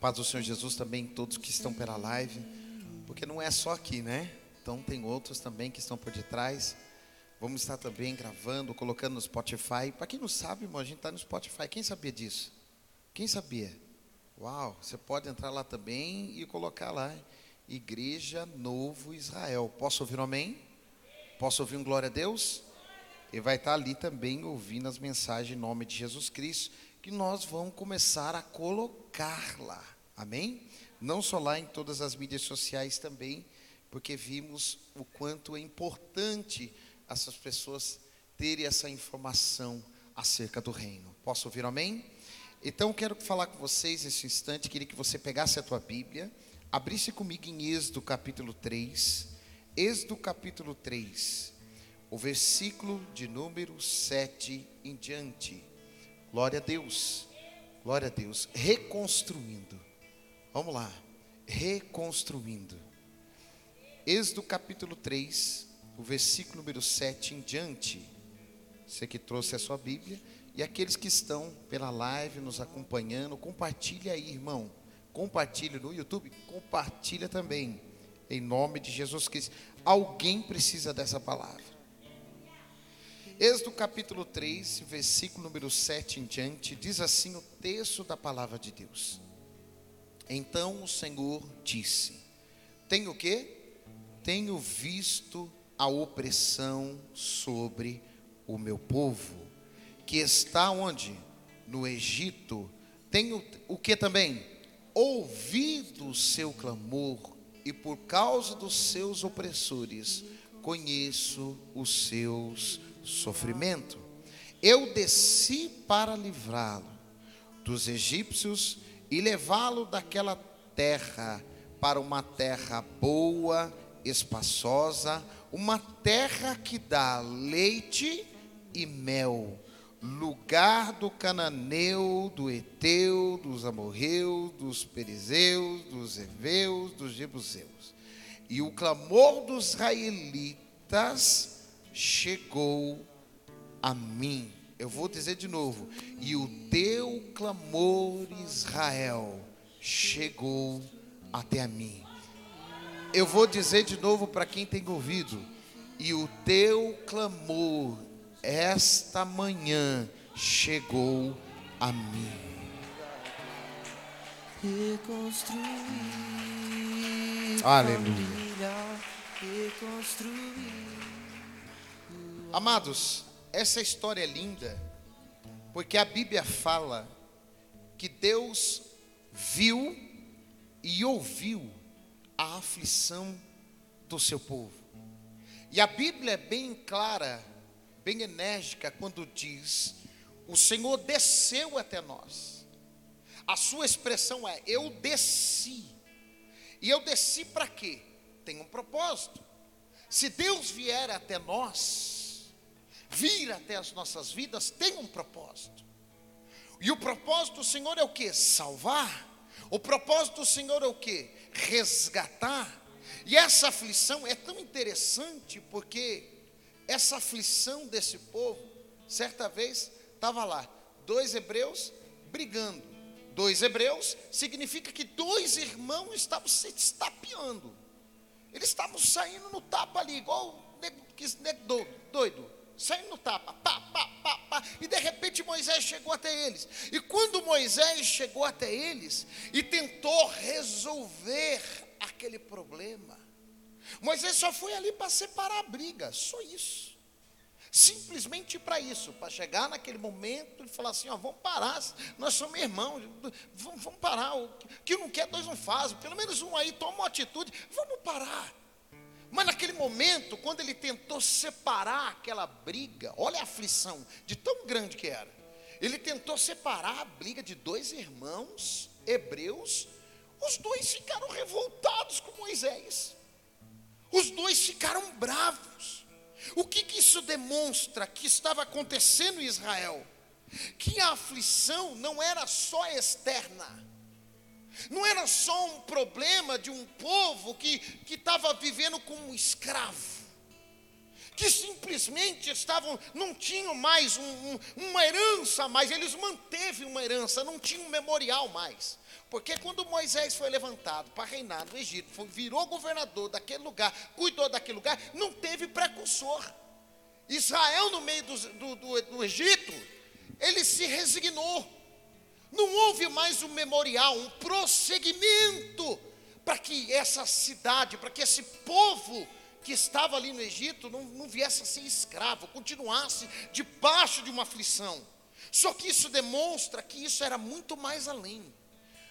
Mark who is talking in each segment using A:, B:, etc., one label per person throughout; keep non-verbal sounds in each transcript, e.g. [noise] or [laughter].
A: paz do Senhor Jesus também, todos que estão pela live, porque não é só aqui, né? Então tem outros também que estão por detrás. Vamos estar também gravando, colocando no Spotify. Para quem não sabe, irmão, a gente está no Spotify. Quem sabia disso? Quem sabia? Uau, você pode entrar lá também e colocar lá Igreja Novo Israel. Posso ouvir um amém? Posso ouvir um glória a Deus? E vai estar ali também ouvindo as mensagens em nome de Jesus Cristo que nós vamos começar a colocar lá. Amém? Não só lá em todas as mídias sociais também, porque vimos o quanto é importante essas pessoas terem essa informação acerca do reino. Posso ouvir amém? Então quero falar com vocês nesse instante, queria que você pegasse a tua Bíblia, abrisse comigo em Êxodo capítulo 3, Êxodo capítulo 3, o versículo de número 7 em diante. Glória a Deus. Glória a Deus. Reconstruindo. Vamos lá. Reconstruindo. Êxodo capítulo 3, o versículo número 7 em diante. Você que trouxe a sua Bíblia. E aqueles que estão pela live nos acompanhando, compartilha aí, irmão. Compartilha no YouTube, compartilha também. Em nome de Jesus Cristo. Alguém precisa dessa palavra. Êxodo capítulo 3, versículo número 7 em diante, diz assim o texto da palavra de Deus. Então o Senhor disse: Tenho o? Tenho visto a opressão sobre o meu povo, que está onde? No Egito. Tenho o que também? Ouvido o seu clamor, e por causa dos seus opressores, conheço os seus sofrimento. Eu desci para livrá-lo dos egípcios e levá-lo daquela terra para uma terra boa, espaçosa, uma terra que dá leite e mel, lugar do cananeu, do eteu, dos amorreus, dos perizeus, dos heveus, dos jebuseus. E o clamor dos israelitas chegou a mim. Eu vou dizer de novo. E o teu clamor, Israel, chegou até a mim. Eu vou dizer de novo para quem tem ouvido. E o teu clamor, esta manhã, chegou a mim. Reconstruir. Aleluia. Reconstruir. Amados, essa história é linda, porque a Bíblia fala que Deus viu e ouviu a aflição do seu povo. E a Bíblia é bem clara, bem enérgica, quando diz: O Senhor desceu até nós. A sua expressão é: Eu desci. E eu desci para quê? Tem um propósito. Se Deus vier até nós, vir até as nossas vidas tem um propósito. E o propósito do Senhor é o que? Salvar. O propósito do Senhor é o que? Resgatar. E essa aflição é tão interessante porque essa aflição desse povo, certa vez estava lá, dois hebreus brigando. Dois hebreus significa que dois irmãos estavam se estapeando. Eles estavam saindo no tapa ali, igual doido saindo no tapa, pá, pá, pá, pá, e de repente Moisés chegou até eles. E quando Moisés chegou até eles e tentou resolver aquele problema, Moisés só foi ali para separar a briga, só isso. Simplesmente para isso, para chegar naquele momento e falar assim: ó, vamos parar, nós somos irmãos, vamos, vamos parar. O que não quer, dois não fazem. Pelo menos um aí toma uma atitude, vamos parar. Mas naquele momento, quando ele tentou separar aquela briga, olha a aflição de tão grande que era. Ele tentou separar a briga de dois irmãos hebreus. Os dois ficaram revoltados com Moisés. Os dois ficaram bravos. O que, que isso demonstra que estava acontecendo em Israel? Que a aflição não era só externa não era só um problema de um povo que estava vivendo como escravo. que simplesmente estavam, não tinham mais um, um, uma herança mais, eles manteve uma herança, não tinham um memorial mais. Porque quando Moisés foi levantado para reinar no Egito, foi, virou governador daquele lugar, cuidou daquele lugar, não teve precursor. Israel, no meio do, do, do, do Egito, ele se resignou. Não houve mais um memorial, um prosseguimento para que essa cidade, para que esse povo que estava ali no Egito não, não viesse a ser escravo, continuasse debaixo de uma aflição. Só que isso demonstra que isso era muito mais além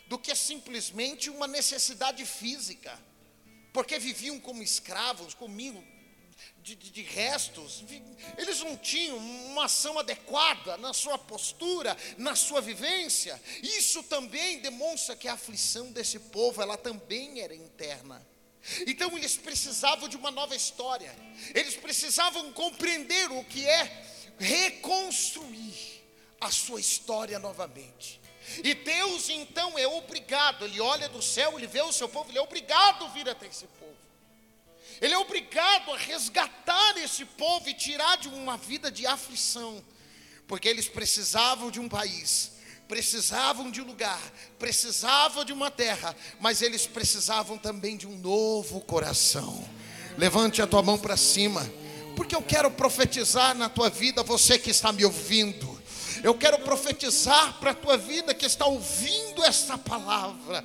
A: do que simplesmente uma necessidade física, porque viviam como escravos, comiam de, de, de, restos, eles não tinham uma ação adequada na sua postura, na sua vivência. Isso também demonstra que a aflição desse povo, ela também era interna. Então eles precisavam de uma nova história. Eles precisavam compreender o que é reconstruir a sua história novamente. E Deus então é obrigado, Ele olha do céu, Ele vê o seu povo, Ele é obrigado a vir até esse povo. Ele é obrigado a resgatar esse povo e tirar de uma vida de aflição, porque eles precisavam de um país precisavam de um lugar, precisavam de uma terra, mas eles precisavam também de um novo coração. Levante a tua mão para cima, porque eu quero profetizar na tua vida, você que está me ouvindo. Eu quero profetizar para a tua vida que está ouvindo esta palavra.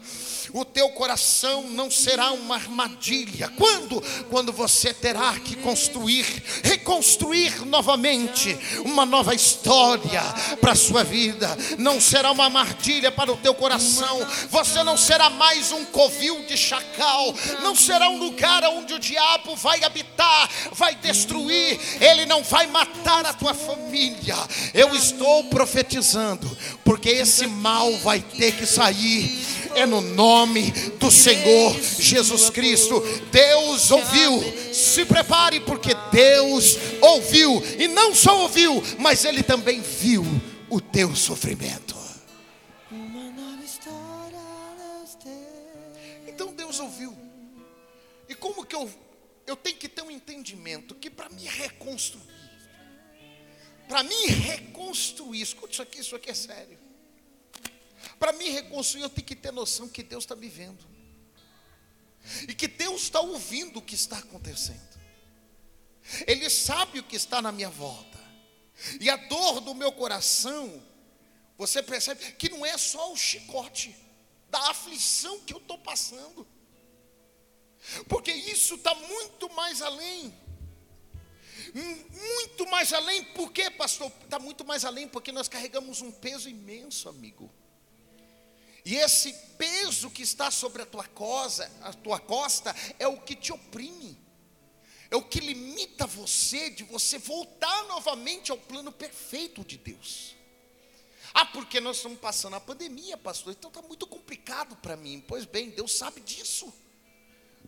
A: O teu coração não será uma armadilha. Quando? Quando você terá que construir, reconstruir novamente uma nova história para a sua vida. Não será uma armadilha para o teu coração. Você não será mais um covil de chacal. Não será um lugar onde o diabo vai habitar, vai destruir. Ele não vai matar a tua família. Eu estou profetizando, porque esse mal vai ter que sair. É no nome do Senhor Jesus Cristo. Deus ouviu. Se prepare, porque Deus ouviu. E não só ouviu, mas Ele também viu o teu sofrimento. Então Deus ouviu. E como que eu, eu tenho que ter um entendimento que para me reconstruir, para me reconstruir, escute isso aqui, isso aqui é sério. Para me reconstruir, eu tenho que ter noção que Deus está me vendo. E que Deus está ouvindo o que está acontecendo. Ele sabe o que está na minha volta. E a dor do meu coração, você percebe que não é só o chicote da aflição que eu estou passando. Porque isso está muito mais além muito mais além, por quê, pastor? Está muito mais além, porque nós carregamos um peso imenso, amigo. E esse peso que está sobre a tua costa, a tua costa, é o que te oprime. É o que limita você de você voltar novamente ao plano perfeito de Deus. Ah, porque nós estamos passando a pandemia, pastor, então está muito complicado para mim. Pois bem, Deus sabe disso.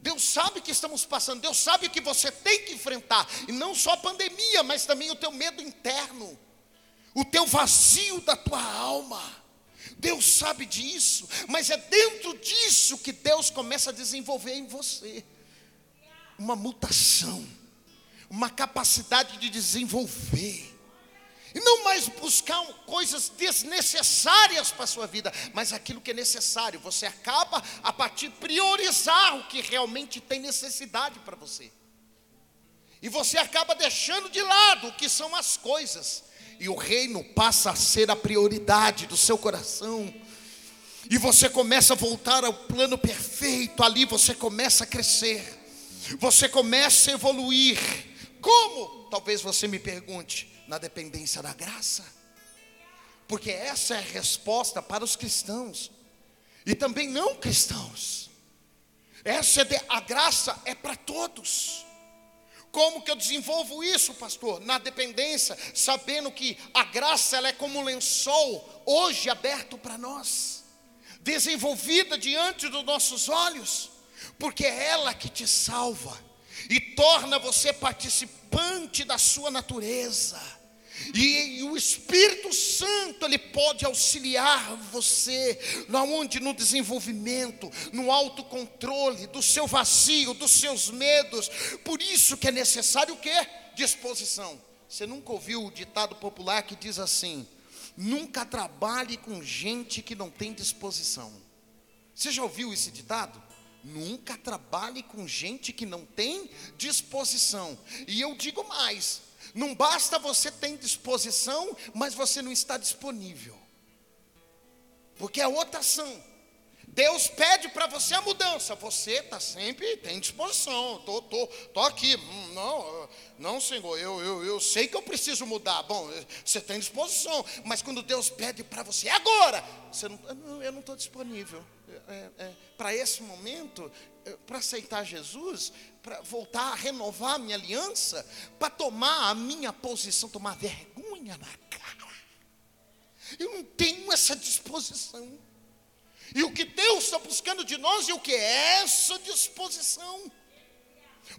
A: Deus sabe que estamos passando, Deus sabe que você tem que enfrentar, e não só a pandemia, mas também o teu medo interno, o teu vazio da tua alma. Deus sabe disso, mas é dentro disso que Deus começa a desenvolver em você uma mutação, uma capacidade de desenvolver. E não mais buscar coisas desnecessárias para a sua vida, mas aquilo que é necessário. Você acaba a partir de priorizar o que realmente tem necessidade para você. E você acaba deixando de lado o que são as coisas. E o reino passa a ser a prioridade do seu coração. E você começa a voltar ao plano perfeito, ali você começa a crescer. Você começa a evoluir. Como? Talvez você me pergunte na dependência da graça. Porque essa é a resposta para os cristãos e também não cristãos. Essa é de, a graça é para todos. Como que eu desenvolvo isso, pastor? Na dependência, sabendo que a graça ela é como um lençol hoje aberto para nós, desenvolvida diante dos nossos olhos, porque é ela que te salva e torna você participante da sua natureza. E, e, o Espírito Santo ele pode auxiliar você onde no desenvolvimento, no autocontrole do seu vazio, dos seus medos. Por isso que é necessário o quê? disposição. Você nunca ouviu o ditado popular que diz assim: nunca trabalhe com gente que não tem disposição. Você já ouviu esse ditado? Nunca trabalhe com gente que não tem disposição. E eu digo mais: não basta você ter disposição, mas você não está disponível. Porque é outra ação. Deus pede para você a mudança. Você está sempre tem disposição. Tô, tô, tô aqui. Hum, não, não, Senhor. Eu, eu, eu sei que eu preciso mudar. Bom, você tem disposição. Mas quando Deus pede para você agora, você não, eu não estou disponível. É, é, para esse momento, é, para aceitar Jesus, para voltar a renovar a minha aliança, para tomar a minha posição, tomar vergonha na cara. Eu não tenho essa disposição. E o que Deus está buscando de nós é o que? É essa disposição.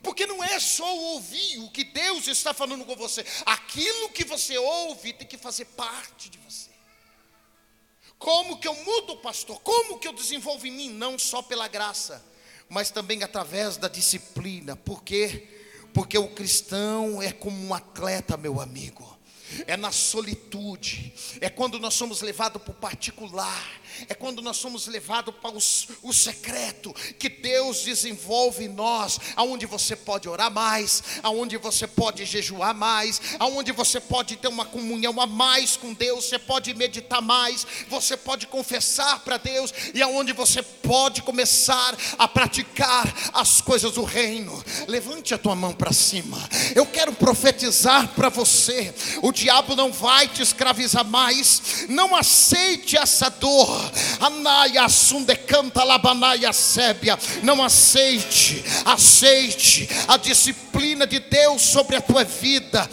A: Porque não é só ouvir o que Deus está falando com você, aquilo que você ouve tem que fazer parte de você. Como que eu mudo, pastor? Como que eu desenvolvo em mim? Não só pela graça, mas também através da disciplina. Por quê? Porque o cristão é como um atleta, meu amigo é na solitude, é quando nós somos levados para o particular, é quando nós somos levados para os, o secreto que Deus desenvolve em nós, aonde você pode orar mais, aonde você pode jejuar mais, aonde você pode ter uma comunhão a mais com Deus, você pode meditar mais, você pode confessar para Deus e aonde você pode começar a praticar as coisas do reino. Levante a tua mão para cima. Eu quero profetizar para você. O diabo não vai te escravizar mais. Não aceite essa dor. Anaia canta labanaia sébia. Não aceite, aceite a disciplina de Deus sobre a tua vida.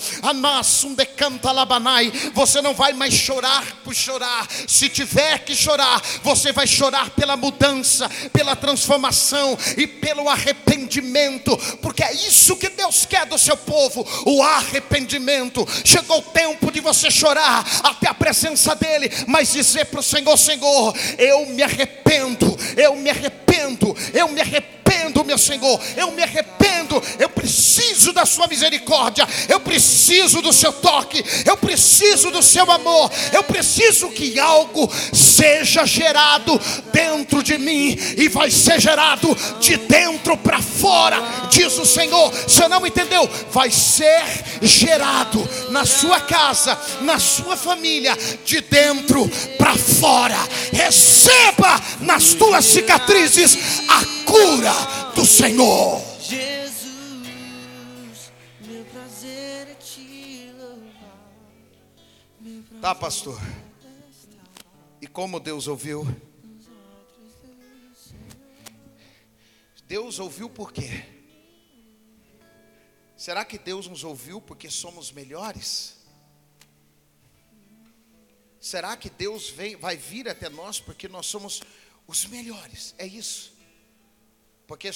A: labanai. Você não vai mais chorar por chorar. Se tiver que chorar, você vai chorar pela mudança, pela transformação e pelo arrependimento, porque é isso que Deus quer do seu povo, o arrependimento. Chegou tempo de você chorar até a presença dEle, mas dizer para o Senhor: Senhor, eu me arrependo, eu me arrependo, eu me arrependo arrependo, meu Senhor, eu me arrependo, eu preciso da Sua misericórdia, eu preciso do Seu toque, eu preciso do Seu amor, eu preciso que algo seja gerado dentro de mim e vai ser gerado de dentro para fora, diz o Senhor. Você não entendeu? Vai ser gerado na sua casa, na sua família, de dentro para fora. Receba nas tuas cicatrizes a cura do Senhor. Jesus, meu prazer é te louvar. Tá, pastor. E como Deus ouviu? Deus ouviu por quê? Será que Deus nos ouviu porque somos melhores? Será que Deus vem, vai vir até nós porque nós somos os melhores? É isso. Porque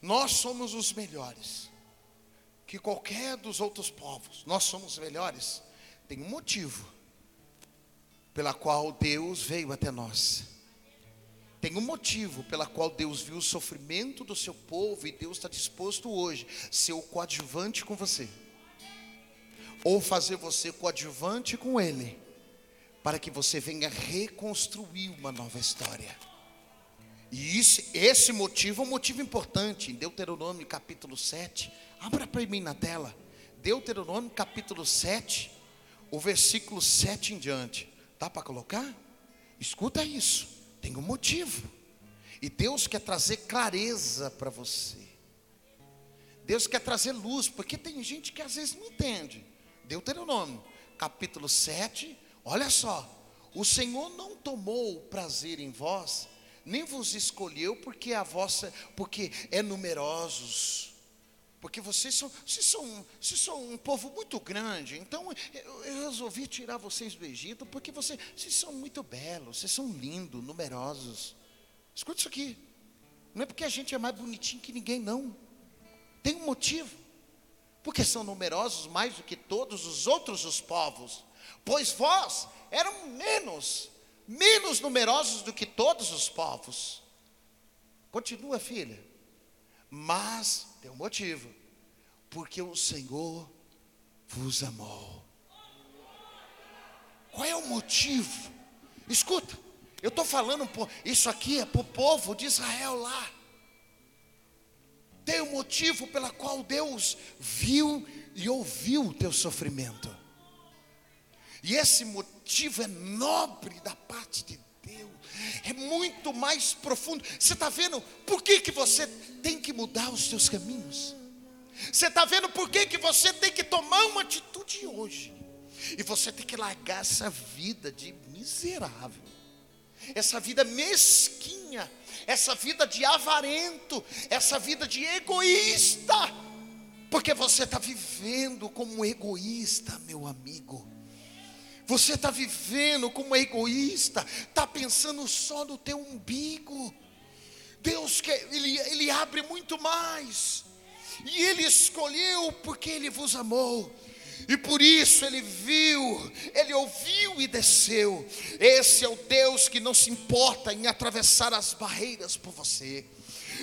A: nós somos os melhores que qualquer dos outros povos. Nós somos melhores. Tem um motivo pela qual Deus veio até nós. Tem um motivo pela qual Deus viu o sofrimento do seu povo e Deus está disposto hoje ser o coadjuvante com você, ou fazer você coadjuvante com Ele, para que você venha reconstruir uma nova história. E esse, esse motivo é um motivo importante. Em Deuteronômio capítulo 7. Abra para mim na tela. Deuteronômio capítulo 7. O versículo 7 em diante. Dá para colocar? Escuta isso. Tem um motivo. E Deus quer trazer clareza para você. Deus quer trazer luz. Porque tem gente que às vezes não entende. Deuteronômio capítulo 7. Olha só. O Senhor não tomou prazer em vós nem vos escolheu porque a vossa, porque é numerosos, porque vocês são, vocês são, vocês são um povo muito grande. Então eu, eu resolvi tirar vocês do Egito porque vocês, vocês são muito belos, vocês são lindos, numerosos. Escuta isso aqui. Não é porque a gente é mais bonitinho que ninguém, não. Tem um motivo. Porque são numerosos mais do que todos os outros os povos. Pois vós eram menos menos numerosos do que todos os povos. Continua, filha. Mas tem um motivo. Porque o Senhor vos amou. Qual é o motivo? Escuta, eu estou falando, isso aqui é para o povo de Israel lá. Tem um motivo pela qual Deus viu e ouviu o teu sofrimento. E esse motivo é nobre da parte de Deus. É muito mais profundo. Você está vendo por que, que você tem que mudar os seus caminhos? Você está vendo por que, que você tem que tomar uma atitude hoje? E você tem que largar essa vida de miserável, essa vida mesquinha, essa vida de avarento, essa vida de egoísta, porque você está vivendo como egoísta, meu amigo. Você está vivendo como egoísta, está pensando só no teu umbigo. Deus quer, ele, ele abre muito mais. E Ele escolheu porque Ele vos amou. E por isso ele viu, ele ouviu e desceu. Esse é o Deus que não se importa em atravessar as barreiras por você.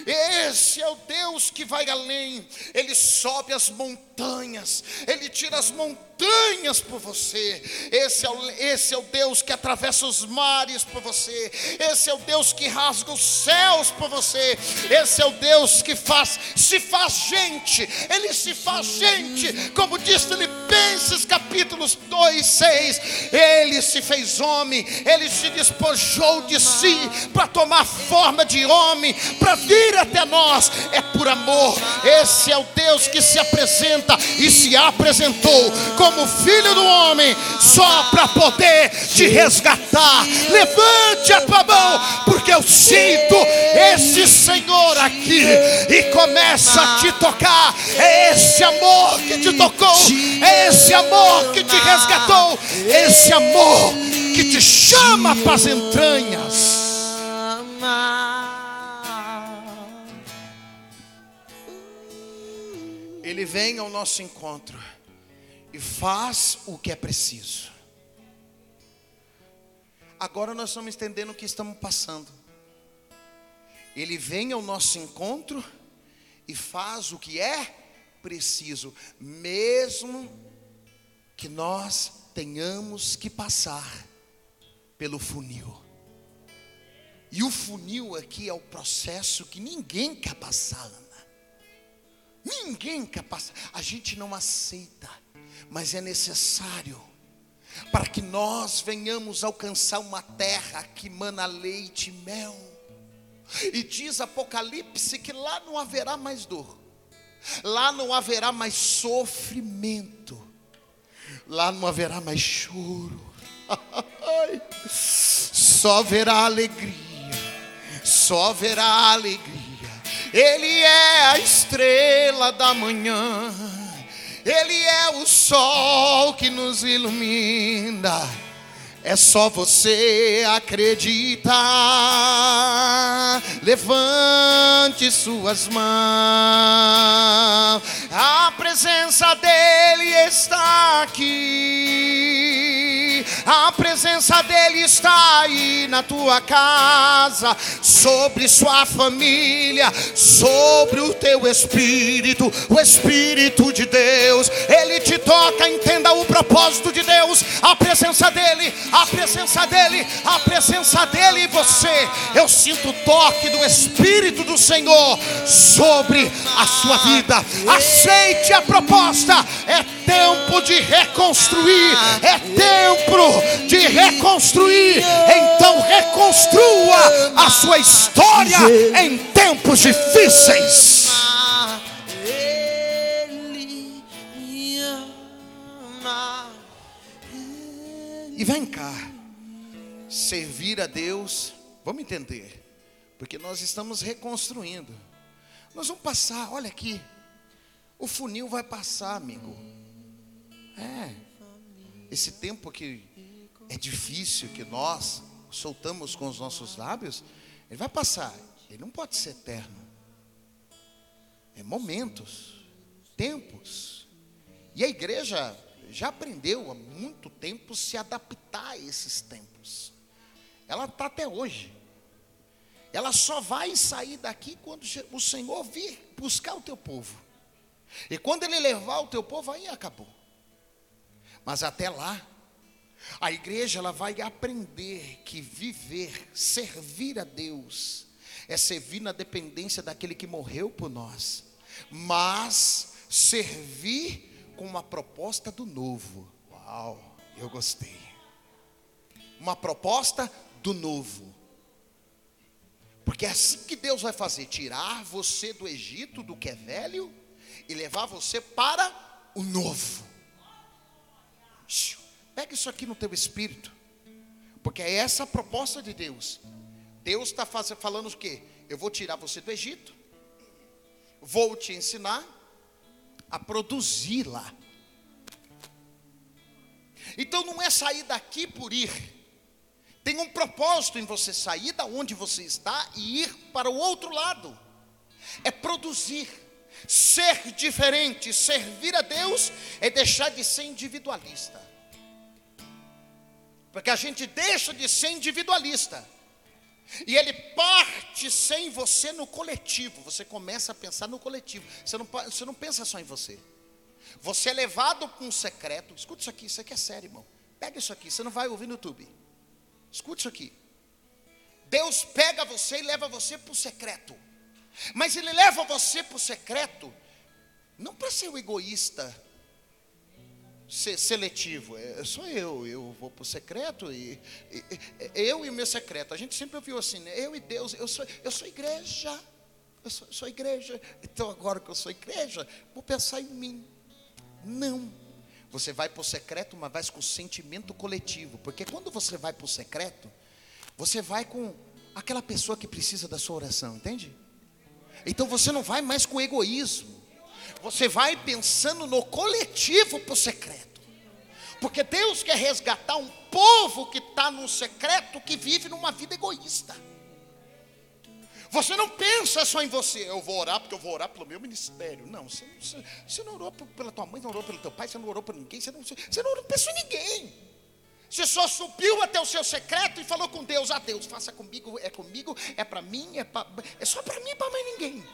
A: Esse é o Deus que vai além. Ele sobe as montanhas, ele tira as montanhas por você. Esse é, o, esse é o Deus que atravessa os mares por você. Esse é o Deus que rasga os céus por você. Esse é o Deus que faz, se faz gente. Ele se faz gente, como diz Filipenses capítulos 2, 6. Ele se fez homem, ele se despojou de si para tomar forma de homem, para vir até nós é por amor. Esse é o Deus que se apresenta e se apresentou como filho do homem, só para poder te resgatar. Levante a tua mão, porque eu sinto esse Senhor aqui e começa a te tocar. É esse amor que te tocou, é esse amor que te resgatou, esse amor que te chama para as entranhas. Ele vem ao nosso encontro e faz o que é preciso. Agora nós estamos entendendo o que estamos passando. Ele vem ao nosso encontro e faz o que é preciso, mesmo que nós tenhamos que passar pelo funil. E o funil aqui é o processo que ninguém quer passar. Ninguém quer passar. A gente não aceita, mas é necessário para que nós venhamos alcançar uma terra que mana leite e mel. E diz Apocalipse que lá não haverá mais dor, lá não haverá mais sofrimento, lá não haverá mais choro, [laughs] só haverá alegria, só haverá alegria. Ele é a estrela da manhã, Ele é o sol que nos ilumina. É só você acreditar. Levante suas mãos. A presença dele está aqui. A presença dele está aí na tua casa, sobre sua família, sobre o teu espírito, o espírito de Deus. Ele te toca, entenda o propósito de Deus, a presença dele, presença dele, a presença dele e você. Eu sinto o toque do espírito do Senhor sobre a sua vida. Aceite a proposta. É tempo de reconstruir, é tempo de reconstruir. Então reconstrua a sua história em tempos difíceis. E vem cá, servir a Deus, vamos entender, porque nós estamos reconstruindo. Nós vamos passar, olha aqui, o funil vai passar, amigo. É, esse tempo que é difícil que nós soltamos com os nossos lábios, ele vai passar. Ele não pode ser eterno. É momentos, tempos. E a igreja já aprendeu há muito tempo se adaptar a esses tempos. Ela está até hoje. Ela só vai sair daqui quando o Senhor vir buscar o teu povo. E quando ele levar o teu povo, aí acabou. Mas até lá, a igreja ela vai aprender que viver, servir a Deus, é servir na dependência daquele que morreu por nós, mas servir com uma proposta do novo. Uau, eu gostei. Uma proposta do novo. Porque é assim que Deus vai fazer: tirar você do Egito, do que é velho, e levar você para o novo. Pega isso aqui no teu espírito, porque é essa a proposta de Deus. Deus está falando o quê? Eu vou tirar você do Egito, vou te ensinar a produzir lá. Então não é sair daqui por ir. Tem um propósito em você sair da onde você está e ir para o outro lado. É produzir, ser diferente, servir a Deus é deixar de ser individualista. Porque a gente deixa de ser individualista. E ele parte sem você no coletivo. Você começa a pensar no coletivo. Você não, você não pensa só em você. Você é levado para um secreto. Escuta isso aqui, isso aqui é sério, irmão. Pega isso aqui, você não vai ouvir no YouTube. Escute isso aqui. Deus pega você e leva você para o secreto. Mas Ele leva você para o secreto, não para ser o egoísta, seletivo. É, sou eu, eu vou para o secreto e, e, eu e o meu secreto. A gente sempre ouviu assim, né? eu e Deus, eu sou, eu sou igreja. Eu sou, sou igreja. Então agora que eu sou igreja, vou pensar em mim. Não. Você vai para o secreto, mas vai com sentimento coletivo. Porque quando você vai para o secreto, você vai com aquela pessoa que precisa da sua oração, entende? Então você não vai mais com egoísmo. Você vai pensando no coletivo para o secreto. Porque Deus quer resgatar um povo que está no secreto, que vive numa vida egoísta. Você não pensa só em você, eu vou orar porque eu vou orar pelo meu ministério. Não, você, você, você não orou pela tua mãe, não orou pelo teu pai, você não orou por ninguém, você não, você não pensou em ninguém. Você só subiu até o seu secreto e falou com Deus: Ah, Deus, faça comigo, é comigo, é para mim, é, pra, é só para mim e para mais ninguém.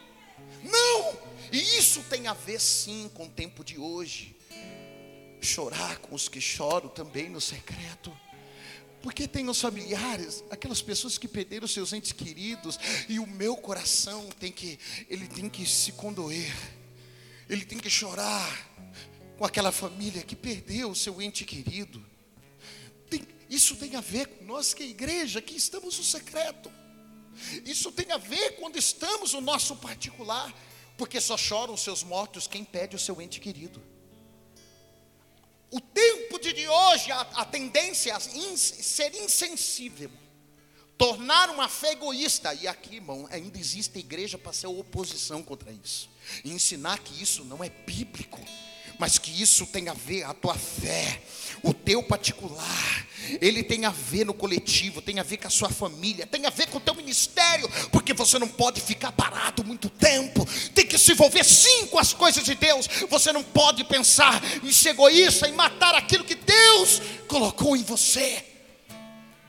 A: Não! E isso tem a ver sim com o tempo de hoje. Chorar com os que choram também no secreto. Porque tem os familiares, aquelas pessoas que perderam seus entes queridos, e o meu coração tem que, ele tem que se condoer. Ele tem que chorar com aquela família que perdeu o seu ente querido. Tem, isso tem a ver com nós que é igreja, que estamos no secreto. Isso tem a ver quando estamos no nosso particular, porque só choram os seus mortos quem pede o seu ente querido. O tempo de hoje, a, a tendência é ser insensível, tornar uma fé egoísta, e aqui, irmão, ainda existe igreja para ser oposição contra isso, e ensinar que isso não é bíblico mas que isso tem a ver a tua fé, o teu particular, ele tem a ver no coletivo, tem a ver com a sua família, tem a ver com o teu ministério, porque você não pode ficar parado muito tempo, tem que se envolver sim com as coisas de Deus. Você não pode pensar em ser egoísta, em matar aquilo que Deus colocou em você.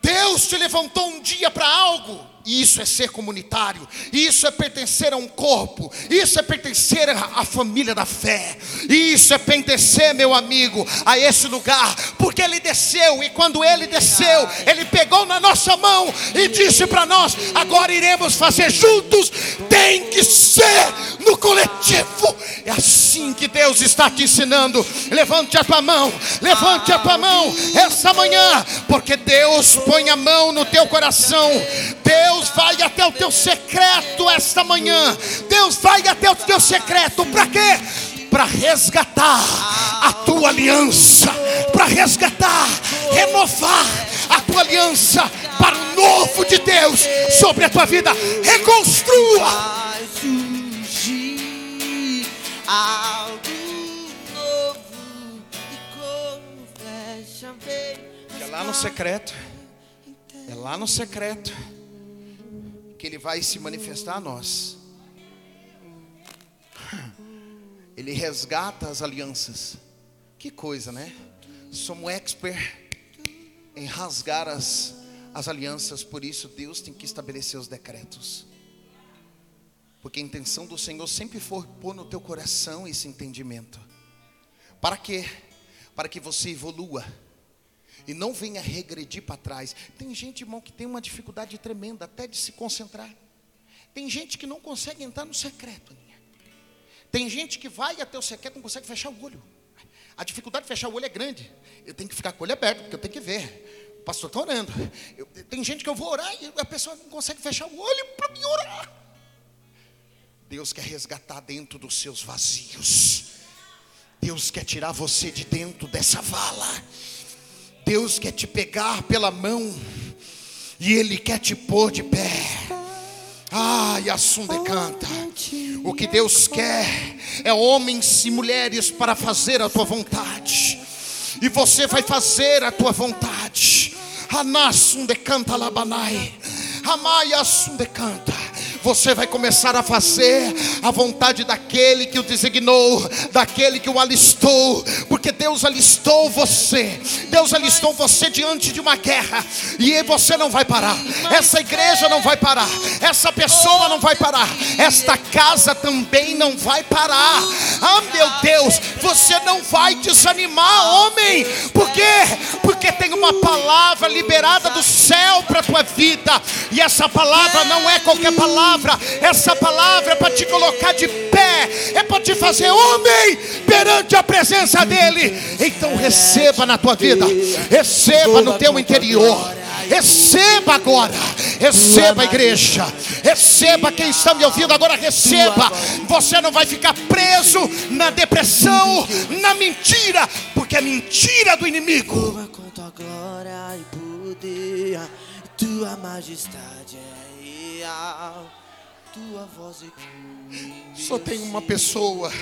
A: Deus te levantou um dia para algo. Isso é ser comunitário, isso é pertencer a um corpo, isso é pertencer à família da fé, isso é pertencer, meu amigo, a esse lugar, porque ele desceu, e quando ele desceu, ele pegou na nossa mão e disse para nós: agora iremos fazer juntos, tem que ser no coletivo, é assim que Deus está te ensinando. Levante a tua mão, levante a tua mão essa manhã, porque Deus põe a mão no teu coração, Deus Deus vai até o teu secreto esta manhã. Deus vai até o teu secreto. Para quê? Para resgatar a tua aliança. Para resgatar, renovar a tua aliança para o novo de Deus sobre a tua vida. Reconstrua. É lá no secreto. É lá no secreto que Ele vai se manifestar a nós. [laughs] Ele resgata as alianças. Que coisa, né? Somos expert em rasgar as, as alianças, por isso Deus tem que estabelecer os decretos. Porque a intenção do Senhor sempre foi pôr no teu coração esse entendimento. Para quê? para que você evolua e não venha regredir para trás. Tem gente, irmão, que tem uma dificuldade tremenda até de se concentrar. Tem gente que não consegue entrar no secreto. Aninha. Tem gente que vai até o secreto e não consegue fechar o olho. A dificuldade de fechar o olho é grande. Eu tenho que ficar com o olho aberto, porque eu tenho que ver. O pastor está orando. Eu, tem gente que eu vou orar e a pessoa não consegue fechar o olho para me orar. Deus quer resgatar dentro dos seus vazios. Deus quer tirar você de dentro dessa vala. Deus quer te pegar pela mão e Ele quer te pôr de pé. Ai, assunto canta. O que Deus quer é homens e mulheres para fazer a tua vontade. E você vai fazer a tua vontade. Anassum de canta labanai. Amai assum de canta você vai começar a fazer a vontade daquele que o designou, daquele que o alistou, porque Deus alistou você, Deus alistou você diante de uma guerra, e você não vai parar, essa igreja não vai parar, essa pessoa não vai parar, esta casa também não vai parar. Ah, meu Deus, você não vai desanimar, homem, por quê? Porque tem uma palavra liberada do céu para tua vida, e essa palavra não é qualquer palavra palavra, essa palavra é para te colocar de pé, é para te fazer homem perante a presença dEle. Então receba na tua vida, receba no teu interior. Receba agora, receba igreja, receba quem está me ouvindo agora, receba. Você não vai ficar preso na depressão, na mentira, porque é mentira do inimigo. Tua glória e poder, tua majestade é real Só tem uma pessoa,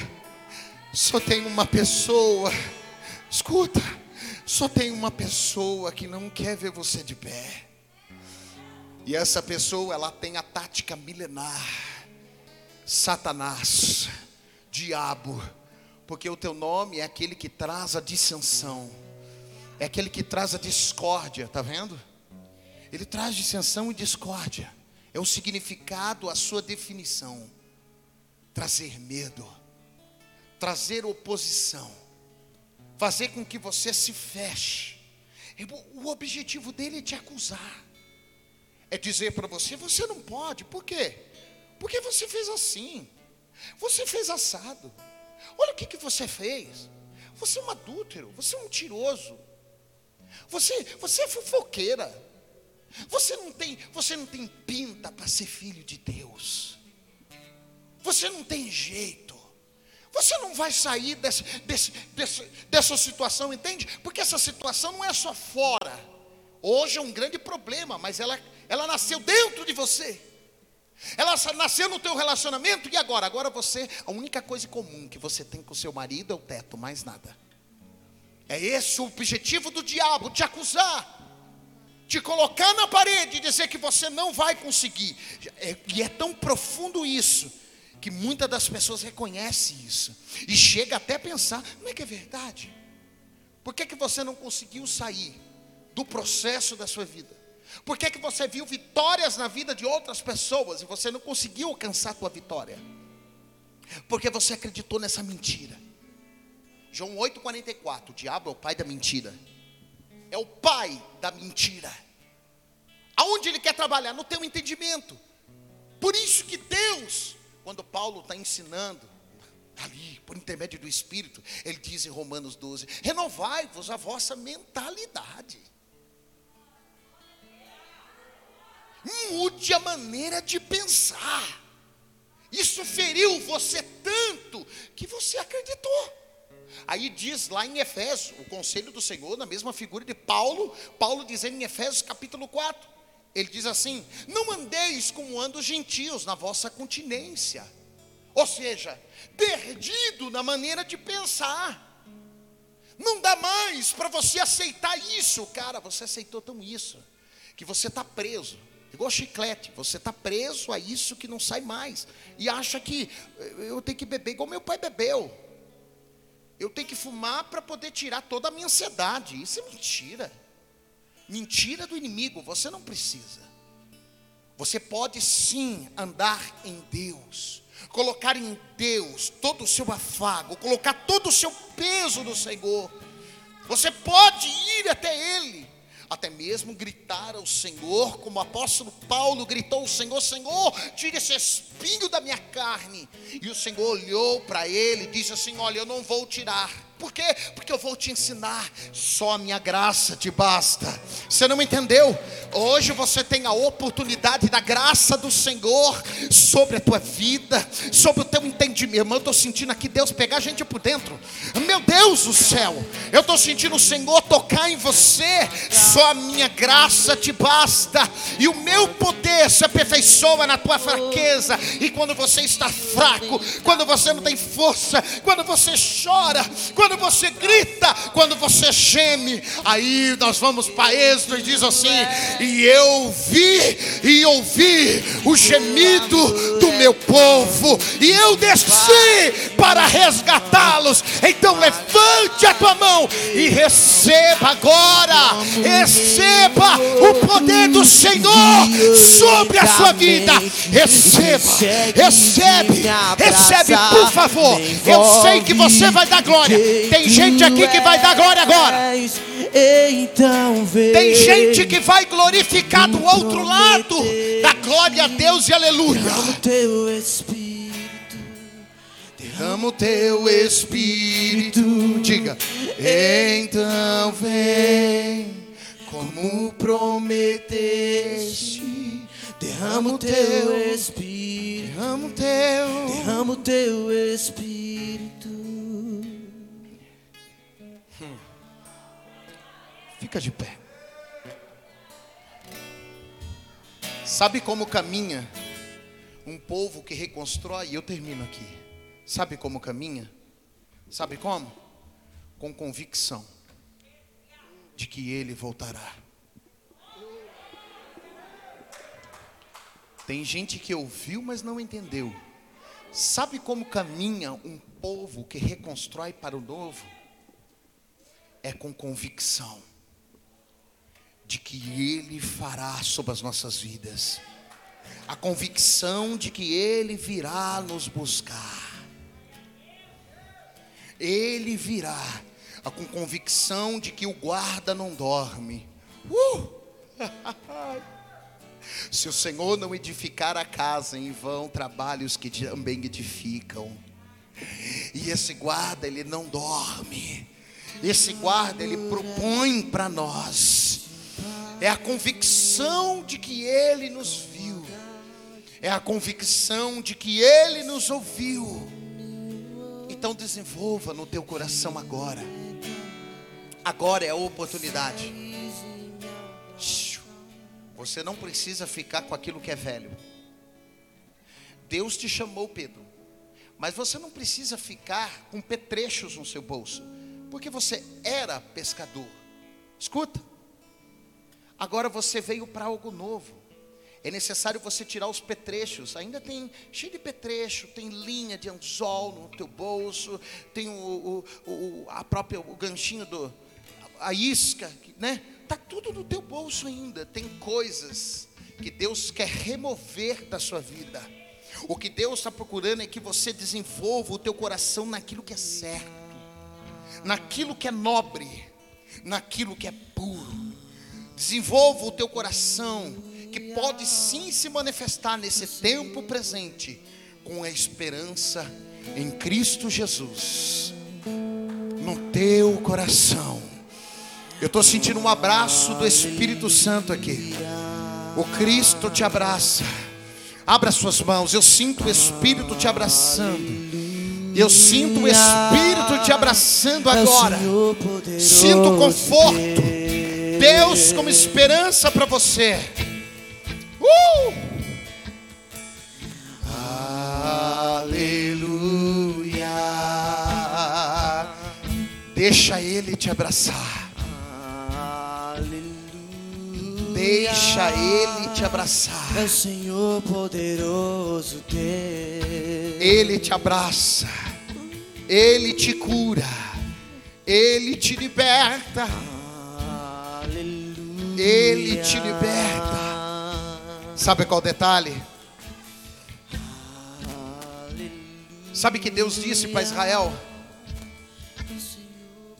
A: só tem uma pessoa, escuta, só tem uma pessoa que não quer ver você de pé. E essa pessoa, ela tem a tática milenar. Satanás, diabo, porque o teu nome é aquele que traz a dissensão, é aquele que traz a discórdia, tá vendo? Ele traz dissensão e discórdia é o significado, a sua definição. Trazer medo, trazer oposição, fazer com que você se feche. O objetivo dele é te acusar, é dizer para você: você não pode, por quê? Porque você fez assim, você fez assado. Olha o que, que você fez. Você é um adúltero, você é um mentiroso, você, você é fofoqueira. Você não tem, você não tem pinta para ser filho de Deus. Você não tem jeito. Você não vai sair desse, desse, desse, dessa situação, entende? Porque essa situação não é só fora. Hoje é um grande problema, mas ela, ela nasceu dentro de você. Ela nasceu no teu relacionamento e agora? Agora você, a única coisa comum que você tem com o seu marido é o teto, mais nada. É esse o objetivo do diabo, te acusar te colocar na parede e dizer que você não vai conseguir. É, e é tão profundo isso, que muitas das pessoas reconhecem isso. E chega até a pensar, não é que é verdade? Por que, que você não conseguiu sair do processo da sua vida? Por que, que você viu vitórias na vida de outras pessoas e você não conseguiu alcançar a tua vitória? Porque você acreditou nessa mentira. João 8,44, o diabo é o pai da mentira é o pai da mentira. Aonde ele quer trabalhar? No teu entendimento. Por isso que Deus, quando Paulo está ensinando, ali, por intermédio do Espírito, ele diz em Romanos 12: renovai-vos a vossa mentalidade. Mude a maneira de pensar. Isso feriu você tanto que você acreditou. Aí diz lá em Efésios, o conselho do Senhor, na mesma figura de Paulo, Paulo dizendo em Efésios capítulo 4, ele diz assim: Não andeis como andam os gentios na vossa continência, ou seja, perdido na maneira de pensar. Não dá mais para você aceitar isso, cara. Você aceitou tão isso, que você está preso, igual chiclete. Você está preso a isso que não sai mais, e acha que eu tenho que beber igual meu pai bebeu eu tenho que fumar para poder tirar toda a minha ansiedade. Isso é mentira. Mentira do inimigo, você não precisa. Você pode sim andar em Deus, colocar em Deus todo o seu afago, colocar todo o seu peso no Senhor. Você pode ir até Ele, até mesmo gritar ao Senhor, como o apóstolo Paulo gritou ao Senhor: Senhor, tira esse espinho da minha carne. E o Senhor olhou para ele e disse assim: Olha, eu não vou tirar por quê? Porque eu vou te ensinar. Só a minha graça te basta. Você não entendeu? Hoje você tem a oportunidade da graça do Senhor sobre a tua vida, sobre o teu entendimento. Eu estou sentindo aqui Deus pegar a gente por dentro. Meu Deus do céu, eu estou sentindo o Senhor tocar em você. Só a minha graça te basta. E o meu poder se aperfeiçoa na tua fraqueza. E quando você está fraco, quando você não tem força, quando você chora, quando quando você grita, quando você geme, aí nós vamos para Êxodo e diz assim: E eu vi e ouvi o gemido do meu povo, e eu desci para resgatá-los. Então levante a tua mão e receba agora, receba o poder do Senhor sobre a sua vida. Receba, recebe, recebe, por favor. Eu sei que você vai dar glória. Tem gente aqui que vai dar glória agora. Então Tem gente que vai glorificar do outro lado da glória a Deus e aleluia. Teu espírito, derrama o teu espírito. Diga, então vem, como prometeste. Derrama o teu espírito, derrama o teu, derrama o teu espírito. Fica de pé. Sabe como caminha um povo que reconstrói? E eu termino aqui. Sabe como caminha? Sabe como? Com convicção de que ele voltará. Tem gente que ouviu, mas não entendeu. Sabe como caminha um povo que reconstrói para o novo? É com convicção de que Ele fará sobre as nossas vidas, a convicção de que Ele virá nos buscar, Ele virá, com convicção de que o guarda não dorme. Uh! [laughs] Se o Senhor não edificar a casa, em vão trabalhos que também edificam. E esse guarda, ele não dorme. Esse guarda, ele propõe para nós é a convicção de que Ele nos viu, é a convicção de que Ele nos ouviu. Então desenvolva no teu coração agora. Agora é a oportunidade. Você não precisa ficar com aquilo que é velho. Deus te chamou, Pedro. Mas você não precisa ficar com petrechos no seu bolso, porque você era pescador. Escuta. Agora você veio para algo novo. É necessário você tirar os petrechos. Ainda tem cheio de petrecho, tem linha de anzol no teu bolso, tem o, o, o a própria o ganchinho do a isca, né? Tá tudo no teu bolso ainda. Tem coisas que Deus quer remover da sua vida. O que Deus está procurando é que você desenvolva o teu coração naquilo que é certo, naquilo que é nobre, naquilo que é puro. Desenvolva o teu coração, que pode sim se manifestar nesse tempo presente, com a esperança em Cristo Jesus, no teu coração. Eu estou sentindo um abraço do Espírito Santo aqui. O Cristo te abraça. Abra suas mãos. Eu sinto o Espírito te abraçando. Eu sinto o Espírito te abraçando agora. Sinto conforto. Deus como esperança para você. Uh! Aleluia. Deixa Ele te abraçar. Deixa Ele te abraçar.
B: É o Senhor poderoso Deus.
A: Ele te abraça. Ele te cura. Ele te liberta. Ele te liberta. Sabe qual o detalhe? Sabe que Deus disse para Israel: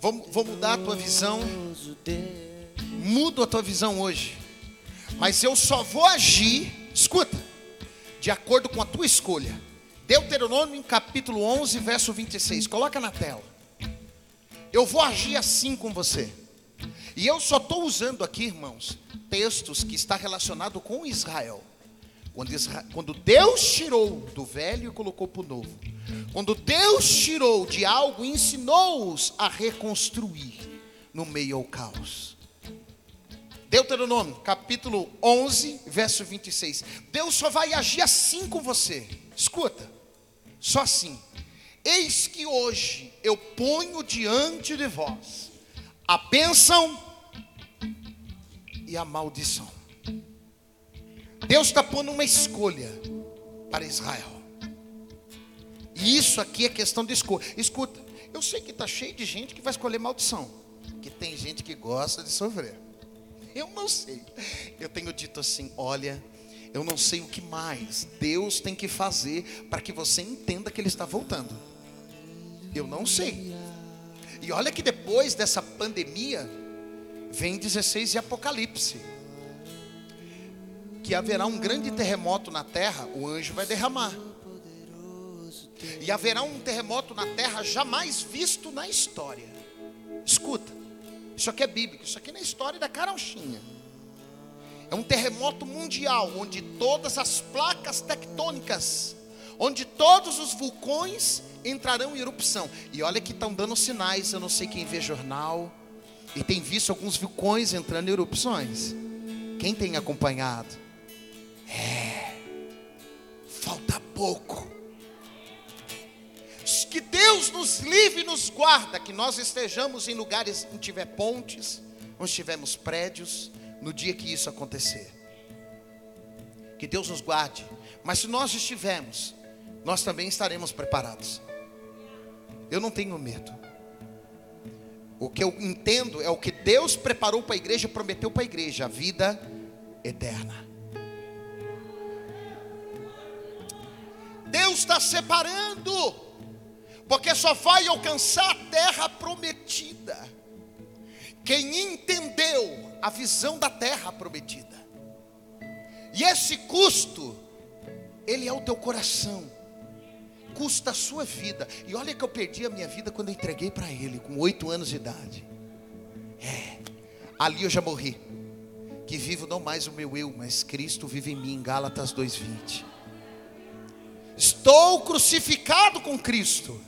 A: Vou, vou mudar a tua visão. Mudo a tua visão hoje. Mas eu só vou agir, escuta, de acordo com a tua escolha. Deuteronômio capítulo 11, verso 26. Coloca na tela. Eu vou agir assim com você. E eu só estou usando aqui, irmãos, textos que está relacionado com Israel. Quando, Israel, quando Deus tirou do velho e colocou para o novo. Quando Deus tirou de algo e ensinou-os a reconstruir no meio ao caos. Deuteronômio, capítulo 11, verso 26. Deus só vai agir assim com você. Escuta, só assim. Eis que hoje eu ponho diante de vós a bênção e a maldição. Deus está pondo uma escolha para Israel. E isso aqui é questão de escolha. Escuta, eu sei que está cheio de gente que vai escolher maldição. Que tem gente que gosta de sofrer. Eu não sei. Eu tenho dito assim: olha, eu não sei o que mais Deus tem que fazer para que você entenda que Ele está voltando. Eu não sei. E olha que depois dessa pandemia, vem 16 de Apocalipse. Que haverá um grande terremoto na terra, o anjo vai derramar. E haverá um terremoto na terra jamais visto na história. Escuta, isso aqui é bíblico, isso aqui é na história da carochinha. É um terremoto mundial, onde todas as placas tectônicas, onde todos os vulcões entrarão em erupção. E olha que estão dando sinais, eu não sei quem vê jornal, e tem visto alguns vulcões entrando em erupções. Quem tem acompanhado? É, falta pouco. Que Deus nos livre e nos guarda, que nós estejamos em lugares onde tiver pontes, onde tivermos prédios, no dia que isso acontecer. Que Deus nos guarde. Mas se nós estivermos, nós também estaremos preparados. Eu não tenho medo. O que eu entendo é o que Deus preparou para a igreja prometeu para a igreja: a vida eterna. Deus está separando, porque só vai alcançar a terra prometida. Quem entendeu a visão da terra prometida, e esse custo, ele é o teu coração custa a sua vida. E olha que eu perdi a minha vida quando eu entreguei para Ele, com oito anos de idade. É, ali eu já morri. Que vivo não mais o meu eu, mas Cristo vive em mim, Gálatas 2,20. Estou crucificado com Cristo.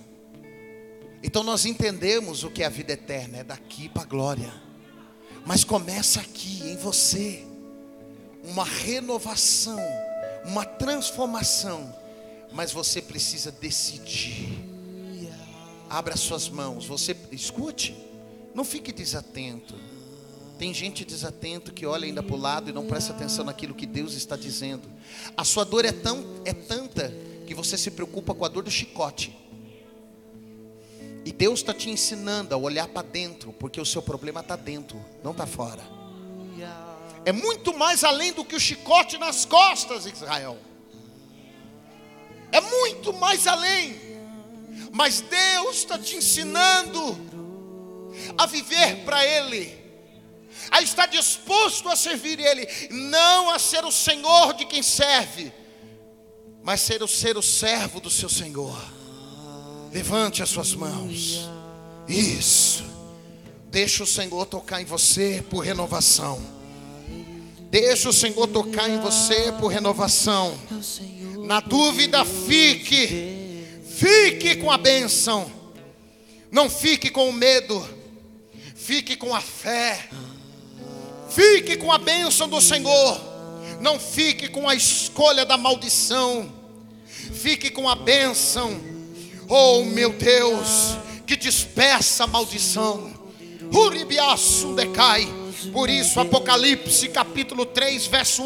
A: Então nós entendemos o que é a vida eterna, é daqui para a glória. Mas começa aqui, em você, uma renovação, uma transformação mas você precisa decidir. Abra suas mãos, você escute, não fique desatento. Tem gente desatento que olha ainda para o lado e não presta atenção naquilo que Deus está dizendo. A sua dor é tão é tanta que você se preocupa com a dor do chicote. E Deus está te ensinando a olhar para dentro, porque o seu problema está dentro, não está fora. É muito mais além do que o chicote nas costas, Israel é muito mais além. Mas Deus está te ensinando a viver para Ele, a estar disposto a servir Ele, não a ser o Senhor de quem serve, mas ser o ser o servo do seu Senhor. Levante as suas mãos. Isso. Deixa o Senhor tocar em você por renovação. Deixa o Senhor tocar em você por renovação. Na dúvida, fique. Fique com a bênção. Não fique com o medo. Fique com a fé. Fique com a bênção do Senhor. Não fique com a escolha da maldição. Fique com a bênção. Oh, meu Deus, que dispersa a maldição. Uribiaço decai. Por isso, Apocalipse capítulo 3, verso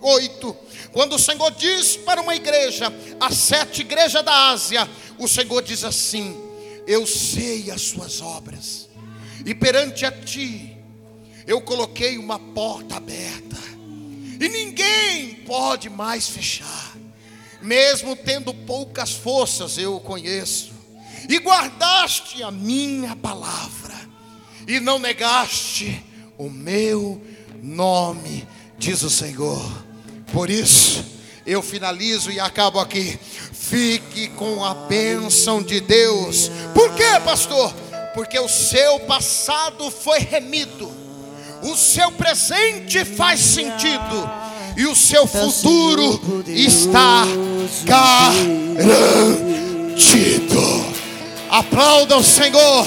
A: 8 quando o Senhor diz para uma igreja, as sete igrejas da Ásia, o Senhor diz assim: Eu sei as suas obras, e perante a ti eu coloquei uma porta aberta, e ninguém pode mais fechar, mesmo tendo poucas forças, eu o conheço, e guardaste a minha palavra, e não negaste o meu nome, diz o Senhor. Por isso, eu finalizo e acabo aqui. Fique com a bênção de Deus. Por quê, pastor? Porque o seu passado foi remido, o seu presente faz sentido e o seu futuro está garantido. Aplauda o Senhor,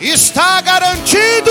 A: está garantido.